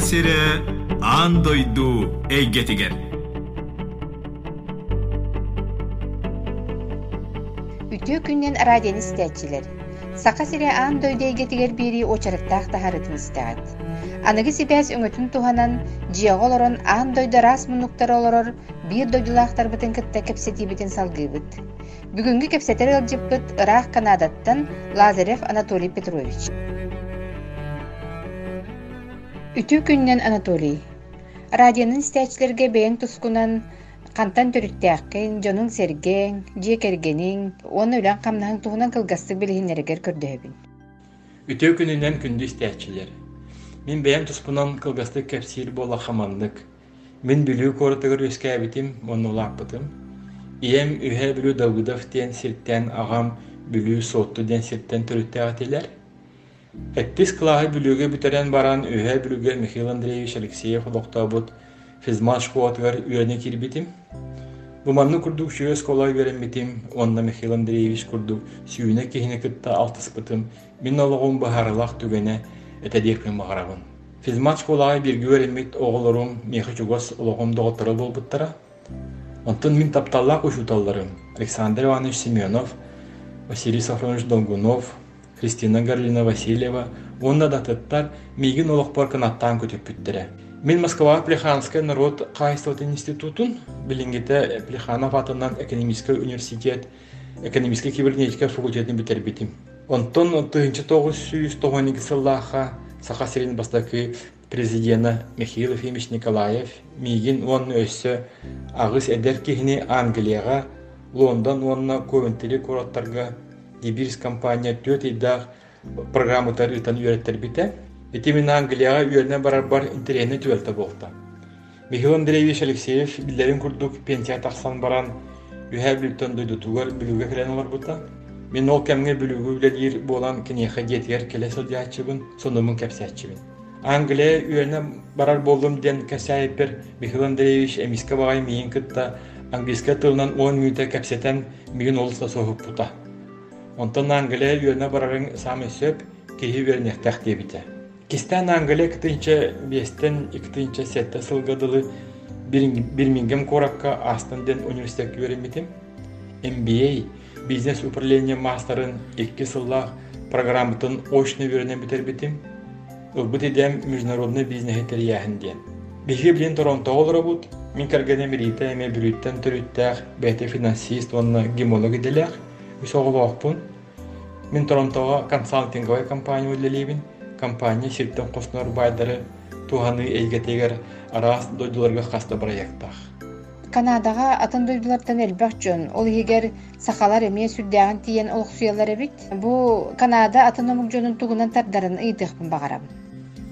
сире аан дойду эйгетигер Үтө күннен радион истәчилер. Сака сире аан дойдейгетигер бири очарыктаах тахарытын истәгат. Аныгы сибәс өңөтүн туханан жиyağı олорон аан дойда рас мунуктар олорор бир дойдулаахтар бытын кытта кепсетибитин салгыбыт. Бүгүнгү кепсетер ылжыппыт ыраах Канадаттан Лазарев Анатолий Петрович. Үтүү күннен Анатолий. Радионун истәчилерге бэйэн тускунан Кантан төрүттээккин, жонун серген, жие кергенин, оны үлэн камнаһын туһунан кылгастык билиһиннеригер көрдөһөбүн. Үтөө күнүнен күндү истәчилер. Мин бэйэм туспунан кылгастык кепсир бола хаманнык. Мин бүлүү коротыгыр өскәбитим, оны улааппытым. Ием үһэ бүлүү Давыдов тен сирттен агам бүлүү сотту ден сирттен төрүттээgatилер. Эттис кылааһы бүлүүгө бүтерен баран үһэ бүлүүгө Михаил Андреевич Алексеев олохтобут физмаш хуатыгар үөне кирбитим. Буманны курдук шүйөс колай береммитим, онна Михаил Андреевич курдук сүйүне кихине кытта алтыспытым. Мин ологун бахарылах түгене этедекпин мағарабын. Физмат школаға бирги өремит оғылырым мехи чугос ологум доғыттыры болбуттара. Онтын мин тапталлақ ушуталларым Александр Иванович Семенов, Василий Сафронович Долгунов, Кристина Гарлина Васильева, онна да тыттар мигин олықпар канаттан көтіп бүттірі. Мен Москва Плеханская народ Кайстот институтун, билингите Плеханов атынан экономический университет, экономический кибернетика факультетін битербитим. Онтон 1992 сыллаха Сахасирин бастакы президенті Михаил Ефимович Николаев мигин он өссө агыс эдер кихини Англияга, Лондон онна көвентери кураттарга Дибирс компания төт идах программатар ытан үйреттер бите. Эти Англияга үйерне барар бар интерени түөлтө болта. Михаил Андреевич Алексеев биллерин курдук пенсия тахсан баран үһә бүлтөн дойду тугар бүлүгө келен олар бута. Мен ол кәмге бүлүгү үлелир болан кинеха детер келесел диачыбын, сонумун кепсячыбын. Англия үйерне барар болдум ден кәсәйпер Михаил Андреевич эмиске багай миин кытта английска тылынан 10 минута кәпсетен мигин олуста соғып бута. Онтон Англия үйерне барарын сам сөп кеһи вернехтәх дебите. Кистен Англия кытынча бестен иктынча сетте сылгадылы Бирмингем коракка астын ден университет үйренмитим. MBA бизнес управление мастерын икки сыллах программатын очно үйренен битербитим. Ылбыт идем международный бизнес терияхин ден. Биһи билин Торонто олорабут, мин эме онна. Мин Торонтоға консалтинговая компания үлелебин, компания сирттен қоснор байдары туһаны эйгетегер араас дойдуларга хаста проекттах. Канадаға атын дойдулардан элбэх жон, ол егер сахалар эмие сүрдәгән тиен олохсуялар бит. Бу Канада атын омук жонун тугунан тардарын ыйтыхпын багарам.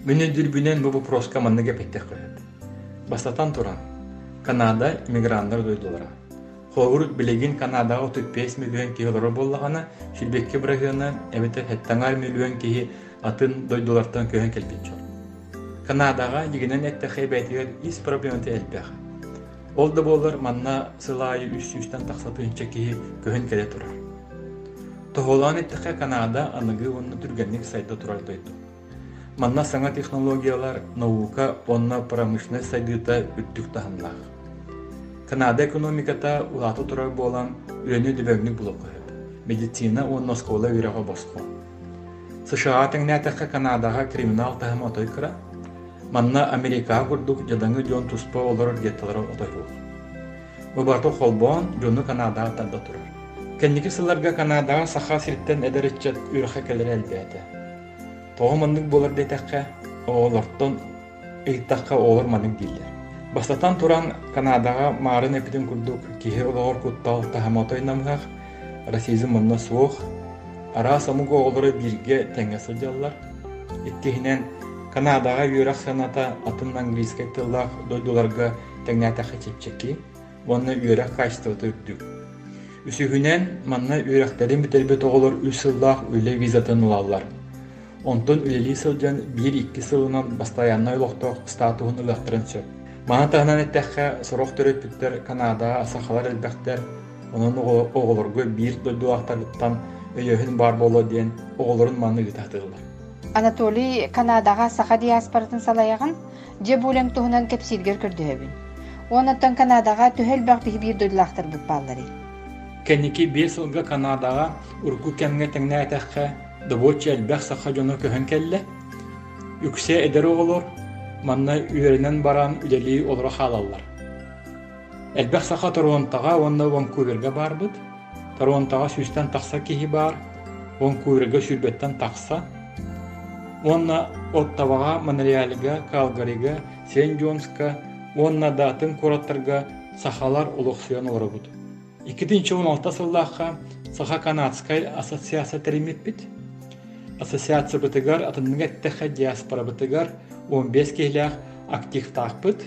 Менен дүрбүнен бу вопроска манны гепеттек кылат. Бастатан туран. Канада иммигранттар дойдулара. Хогур билегин Канадага 35 миллион киһи боллагана, Шилбекке брагына эбете хеттаңар миллион киһи атын дойдулардан көһөн келбит жол. Канадага дигенен этте хэбетигер ис проблематы элбэх. Ол да болар манна сылайы үс үстен тақсатынча киһи көһөн келе турар. Тоголан эттеха Канада аныгы онны түргенник сайда турар дойду. Манна саңа технологиялар, наука, онна промышленность сайдыта үттүк таханнах. Канада экономиката улаты турар болан үрөнү дөбөгнүк булып калат. Медицина онна скола үйрәгә боско. США теңнәтәхә Канадага криминал тахым отой кыра. Манна Америка курдук жадаңы жон туспа олар гетталар отой бул. Бу барты холбон жону Канадага танда турар. Кенники сыларга Канадага саха сирттен эдеречет үрәхә келер әлбәтә. Тоғымындык болар детәккә олортон ыйтакка олар маның диллер. Бастатан туран Канадаға марын эпиден курдук киһи олоор куттал тахамотой намгах расизм манна суох ара самуго олары бирге теңе сылдяллар. Иттихинен Канадаға юрах саната атын английский тыллах дойдуларга теңнәтәхә чепчеки, онны юрах качество түрдүк. Үсүһүнен манна юрахтарын битербет оголор үсыллах үле визатын улаллар. Онтон үлели сылжан бир-икки сылынан бастаянна ойлоқтоқ статуын ылақтырын сөп. Мана тағынан әттәққа сұрық төрөппіттер Канада сақалар әлбәқтер, onun оғылырғы бир дойдуақтарыттан өйөһін бар болу ден оғылырын маны гытатылар. Анатолий Канадаға саха диаспоратын салаягын же булең туһунан кепсилгер көрдөһөбүн. Онаттан Канадаға түһел бактыгы бир дойлахтар бут баллары. Кенники бес ылга Канадаға урку кемге теңнә әтәхә дыбоча әлбәх саха жоно көһөн келле. Үксе эдер оголор, манна үйеренен баран үлели олора халаллар. Әлбәх саха Торонтоға, онна Ванкуверга барбыт. Торонтоға сүстән тақса киһи бар, Ванкуверга сүрбеттен тақса. Онна Оттаваға, Монреаліга, Калгарига, Сен-Джонска, онна датын кураттарга сахалар улуксуян олорабыт. 2016 сыллааққа Саха Канадскай ассоциация теремеппит. Ассоциация бытыгар атынныгаттаха диаспора бытыгар 15 кейлях актив тақпыт.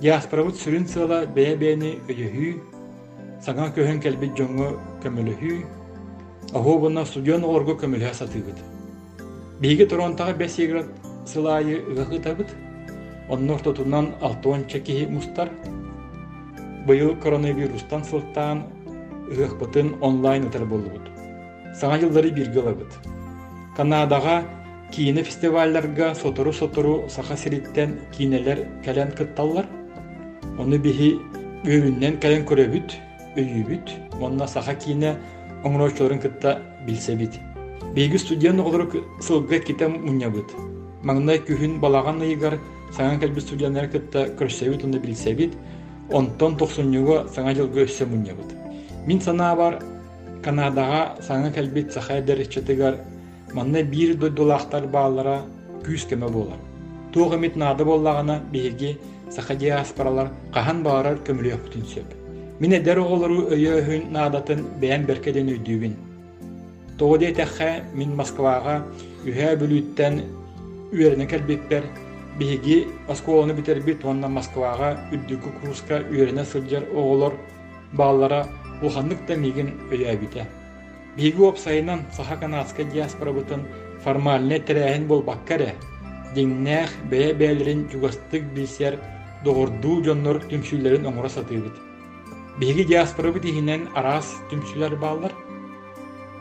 Диаспора быт сүрін сыла бәе-бәйні өйіхүй, саңа көһін кәлбет жоңы көміліхүй, аху бұна студион сатыбыт. Биги Торонтоға бәс еграт сылайы ығығы табыт, оннор тотунан алтуанча киһи мустар, быйыл коронавирустан сылттан ыахпытын онлайн ытар болубут. Саңа жылдары бирге олабыт. Канадаға киіне фестивальларга сотору-сотору саха сириттен кинелер кәлен кытталлар. Оны биһи өрүннен кәлен көрөбүт, өйүбүт, онна саха киіне оңроочолорун кытта билсебит. Биги студент олорук сылга китем муньябыт. Маңнай күһүн балаган ыйгар саңа кәлби студенттер кытта көрсөбүт, оны билсебит. Онтон тохсуннюго саңа жылга өссө муньябыт. Мин санаа бар Канадаға саңа кәлбет саха дәречетігер манна бир дойдулақтар баалара кеме болар. Туғы мит нады боллағына беге саха диаспоралар қахан баарар көмілі өктін сөп. Мин әдер оғылыру өйі өйін надатын бәйін беркеден өйдүүбін. Тоғыде тәққа мин Москваға үйә бүліттен үйеріне кәлбетпер беге Москваны бітербит онна Москваға үддікі курска үйеріне сылжар оғылыр баалара Уханнык та мигин өйәбите. Биги опсайынан саха канадска диаспора бутын формальне терәһин бол баккаре. Диңнәх бәе бәлерин югастык билсер догорду жоннор түмшүлләрен оңора сатыбыт. Биги диаспора бит иһинен арас түмшүлләр баллар.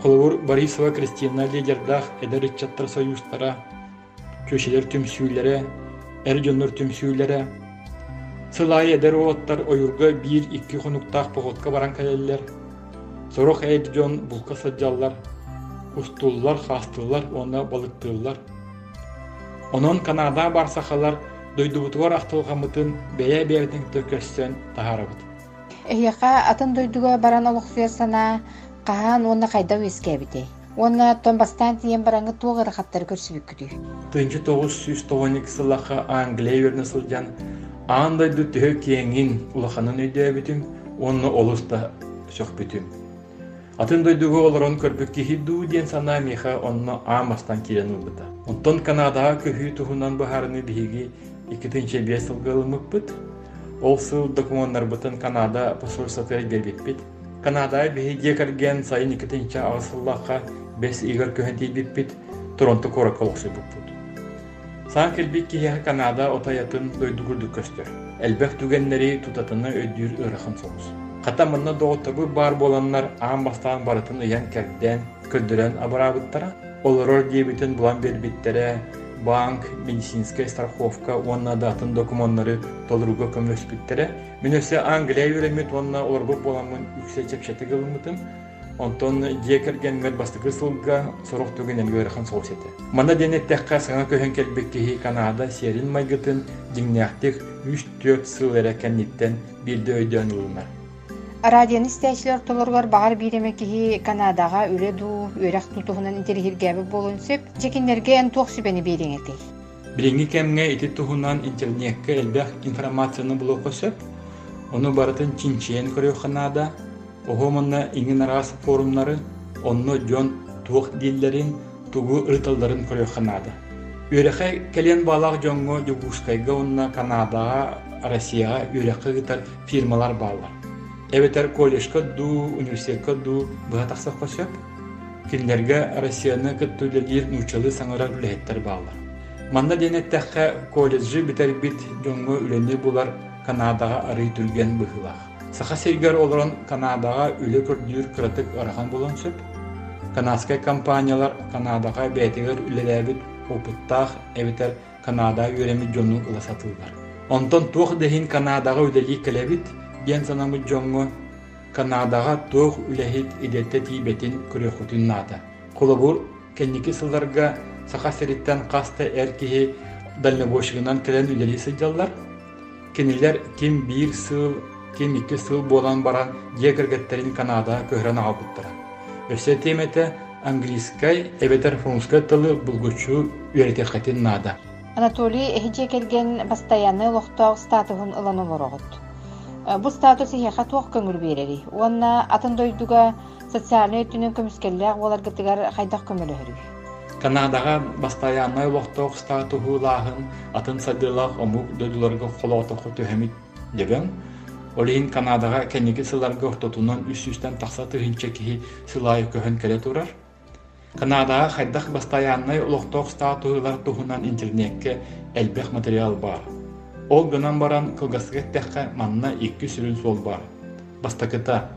Холовур Борисова Кристина лидердах эдер чаттар союзтара көшелер түмшүлләре, эр жоннор түмшүлләре Сылай эдер оттар ойурга бир икки хонуктаах походка баран кэлеллер. Эйд жон булка саджаллар, устуллар, хастыллар, онна балыктыллар. Онон Канада барсахалар дойдубутугар ахтылгамытын бэйэ бэрдин төкөссен тахарабыт. Эхияқа атын дойдуга баран олықсуя сана қахан онна қайда өскәбіде. Онна томбастан тиен бараңы туғыр қаттар көрсібік күді. Тынчы 992 сылаха Англия өрні сылжан андай ду төһө киэҥин улаханын өйдөөбүтүм онно олуста сөхбүтүм атын дойдугу олорон көрбүк киһи дуу диэн санаа миха онно аамастан киирен улбыта онтон канадаға көһүү туһунан баһарыны биһиги икитинче биэс сылгылымыкпыт ол сыл документтарбытын канада посольството гербиппит канадаа биһи диэкэрген сайын икитинче агысыллаахха бес игер көһөн тийбиппит торонто кораколоксуйбуппут Саан келбик киһи Канада отаятын дойдугурду көстөр. Элбэх түгеннери тутатыны өйдүр ырахын соғыз. Қата мынна доғыттабы бар боланнар аан бастан барытын ыян кәрден, көддөрен абарабыттара. Олорор диебитин булан бербиттере, банк, медицинская страховка, онна датын документтары толуруга көмөспиттере. Мен өсе Англия юремит, онна олорбу боламын үксе чепшеті кылымытым. Онтон диекерген мер бастыкы сылга сорох түген элгөрхан соусете. Мана дене тәкка саңа көһөн келбекки Канада серин майгытын диңнәхтек 3-4 сыл эрекенниттен бирде өйдөн улмар. Радион истәчләр толоргар багар биремекки Канадаға үле ду өрәк тутуһунан интерхиргәбе болун сөп, чекиннерге эн туох сүбени береңети. Билинги кемге ити туһунан интернетке элбэх информацияны булук сөп, оны барытын чинчен көрөй Канада, Охоманна иңин арас форумнары онно жон туох диллерин тугу ырталдарын көрөханады. Үрәхә келен балақ жоңго жугускайга онна Канадаға, Россияға үрәхә гитар фирмалар балар. Эбетер колледжка ду, университетка ду бұға тақсақ қосып, кинлерге Россияны кыттүлелер нучалы саңырар үләһеттер. Манда денеттәхә колледжи битер бит жоңго үләне булар Канадаға арый түрген бұхылақ. Саха сергер олорон Канадаға үле көрдүр кыратык арахан болон сөп. Канадскай компаниялар Канадаға бәйтігер үлеләбіт опыттақ әбітер Канада үйрәмі жону ыласатылдар. Онтон туох дехин Канадаға үлелі кәләбіт, ген санамы жоңго Канадаға туох үләхит идетте тибетин күрехутин нада. Кулабур кенники сылларга саха сериттен каста эркихи дальнобойшыгынан келен үлелі сыджаллар. Кенилер ким бир сыл, ким икки сыл болан баран жекергеттерин Канада көһрен албыттыра. Өсө темете английскай, эбетер французскай тылы булгучу үйретехатин нада. Анатолий эһиже келген постоянный лохтоох статуһун ылан олорогот. Э, Бу статус иһэха туох көңүр биэрери. Уонна атын дойдуга социальный өтүнүн көмүскеллээх буоларгытыгар хайдах көмөлөһөрү. Канадаға постоянный лохтоох статуху лаахын атын садылах омук дойдуларга холоотоху төһөмит дебен. Олиин Канадаға кенеги сыларга ортотунан үс-үстен тахса тыһынча киһи сылайы көһөн келе турар. Канадаға хайдах постоянный лохтоох статухулар туһунан интернетке элбэх материал бар. Ол гынан баран кылгасыгеттехе манна икки сүрүн сол бар. Бастакыта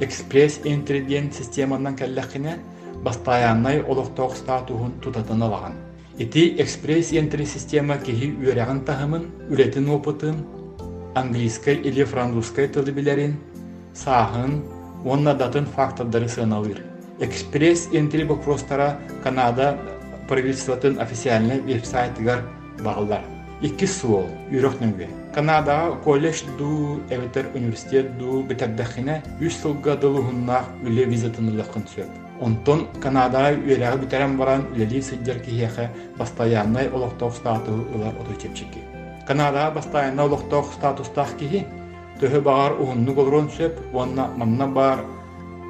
экспресс энтридиен системанан кэллэхине постоянный олохтоох статухун тутатын алаган. Ити экспресс энтри система киһи үөрэгин тахымын, үлетин опытын, английскай или французскай тылы билерин, саахын, онна датын фактордары сыналыр. Экспресс энтри вопростара Канада правительствотын официальный веб-сайтыгар бағылар. Икки суол, үйрөкнүнгө. Канадаға колледж ду, эветер университет ду битердахине үс сылга дылыхыннах үле визитынылықын сөп. Онтон Канадаға үйрәғы битерен баран үлели сыджар кихеха постоянный олоқтоқ статуы ылар оту чепчеки. Канадаға постоянный олоқтоқ статустах кихи төһө бағар уһунну голрон сөп, онна манна бар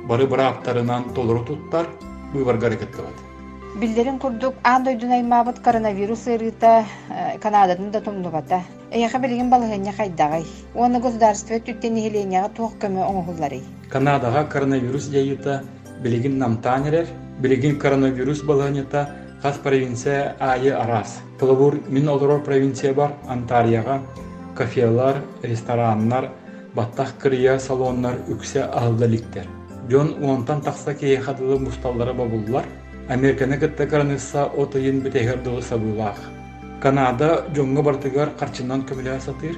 бары бара аптарынан толыру туттар, быйбаргар экеттебат. Билдерин курдук аан дойдун аймаабыт коронавирус ырыта Канададан да тумнубата. Эйха билигин балыгыня хайдагай. Уонна государство түттен ихиленияга туох көмө оңохуллары. Канадаға коронавирус дейіта билигин намтанерер, билигин коронавирус баланета хас провинция айы арас. Кылыбур мин олорор провинция бар Антарияға кафелар, рестораннар, баттах кырыя салоннар үксе алдаликтер. Жон уонтан тақса кие хадылы мусталлары бабуллар. Американы кытта коронавируса отойын битегер дылы сабылах. Канада жоңго бартыгар карчынан көмілі сатыр.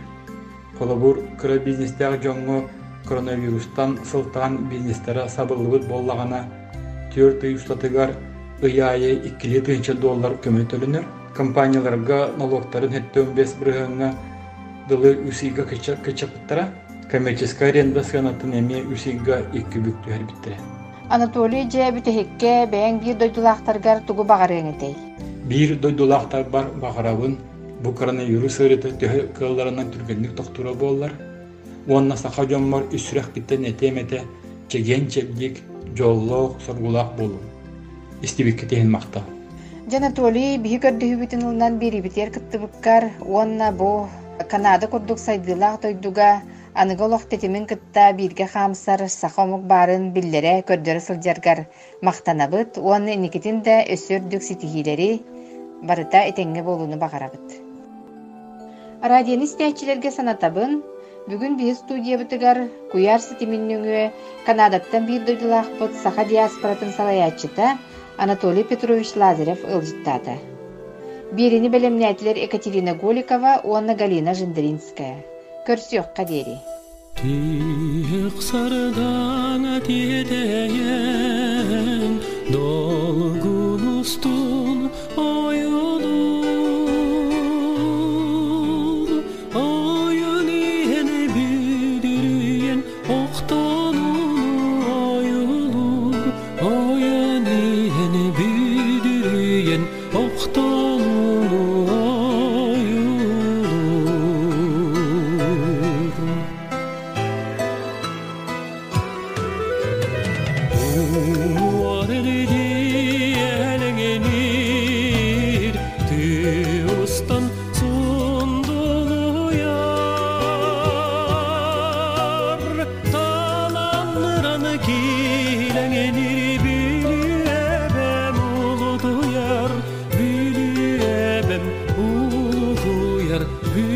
Колобур кыра бизнестер жоңго коронавирустан сылтан бизнестері сабылыбыт боллағана төр тыюстатыгар ыяйы 2 тысяча доллар көмө төлөнөр. Компанияларга налогтарын хеттен бес бұрығыңа дылы үсига кычапыттара. Коммерческая аренда сыянатын эми үсига 2 бүктү әрбиттire. Анатолий же бүтехекке бэйэн бир дойдулаахтаргар тугу багарыыңытей. Бир дойдулақтар бар бағарабын бу коронавирус ырыты төһө кылларынан түргенлик тохтура боллар. Уонна саха жоммор үсүрэх биттен этемете чеген чебдик жоллоох соргулаах болу. Истибикке тehen мақта. Жанатолий көрдөһүбүтүн ылынан бирибитер кыттыбыккар уонна бу Канада курдук сайдылаах дойдуга аныголох тетимин кытта бирге хаамсар сахомук барын биллере көрдөрө сылжаргар мактанабыт уонна иникитин да өсөрдүк ситихилери барыта этеңге болууну багарабыт радионы истээчилерге санатабын бүгүн биһи студиябытыгар куяр ситиминнөңүө канадаттан биир дойдулаахпыт саха диаспоратын салаячыта Анатолий Петрович Лазарев ылжыттаата Бирини белемнәтилер Екатерина Голикова, уонна Галина Жиндринская. Көрсөкка дери. Тиек сардаң тиетейен долгун hur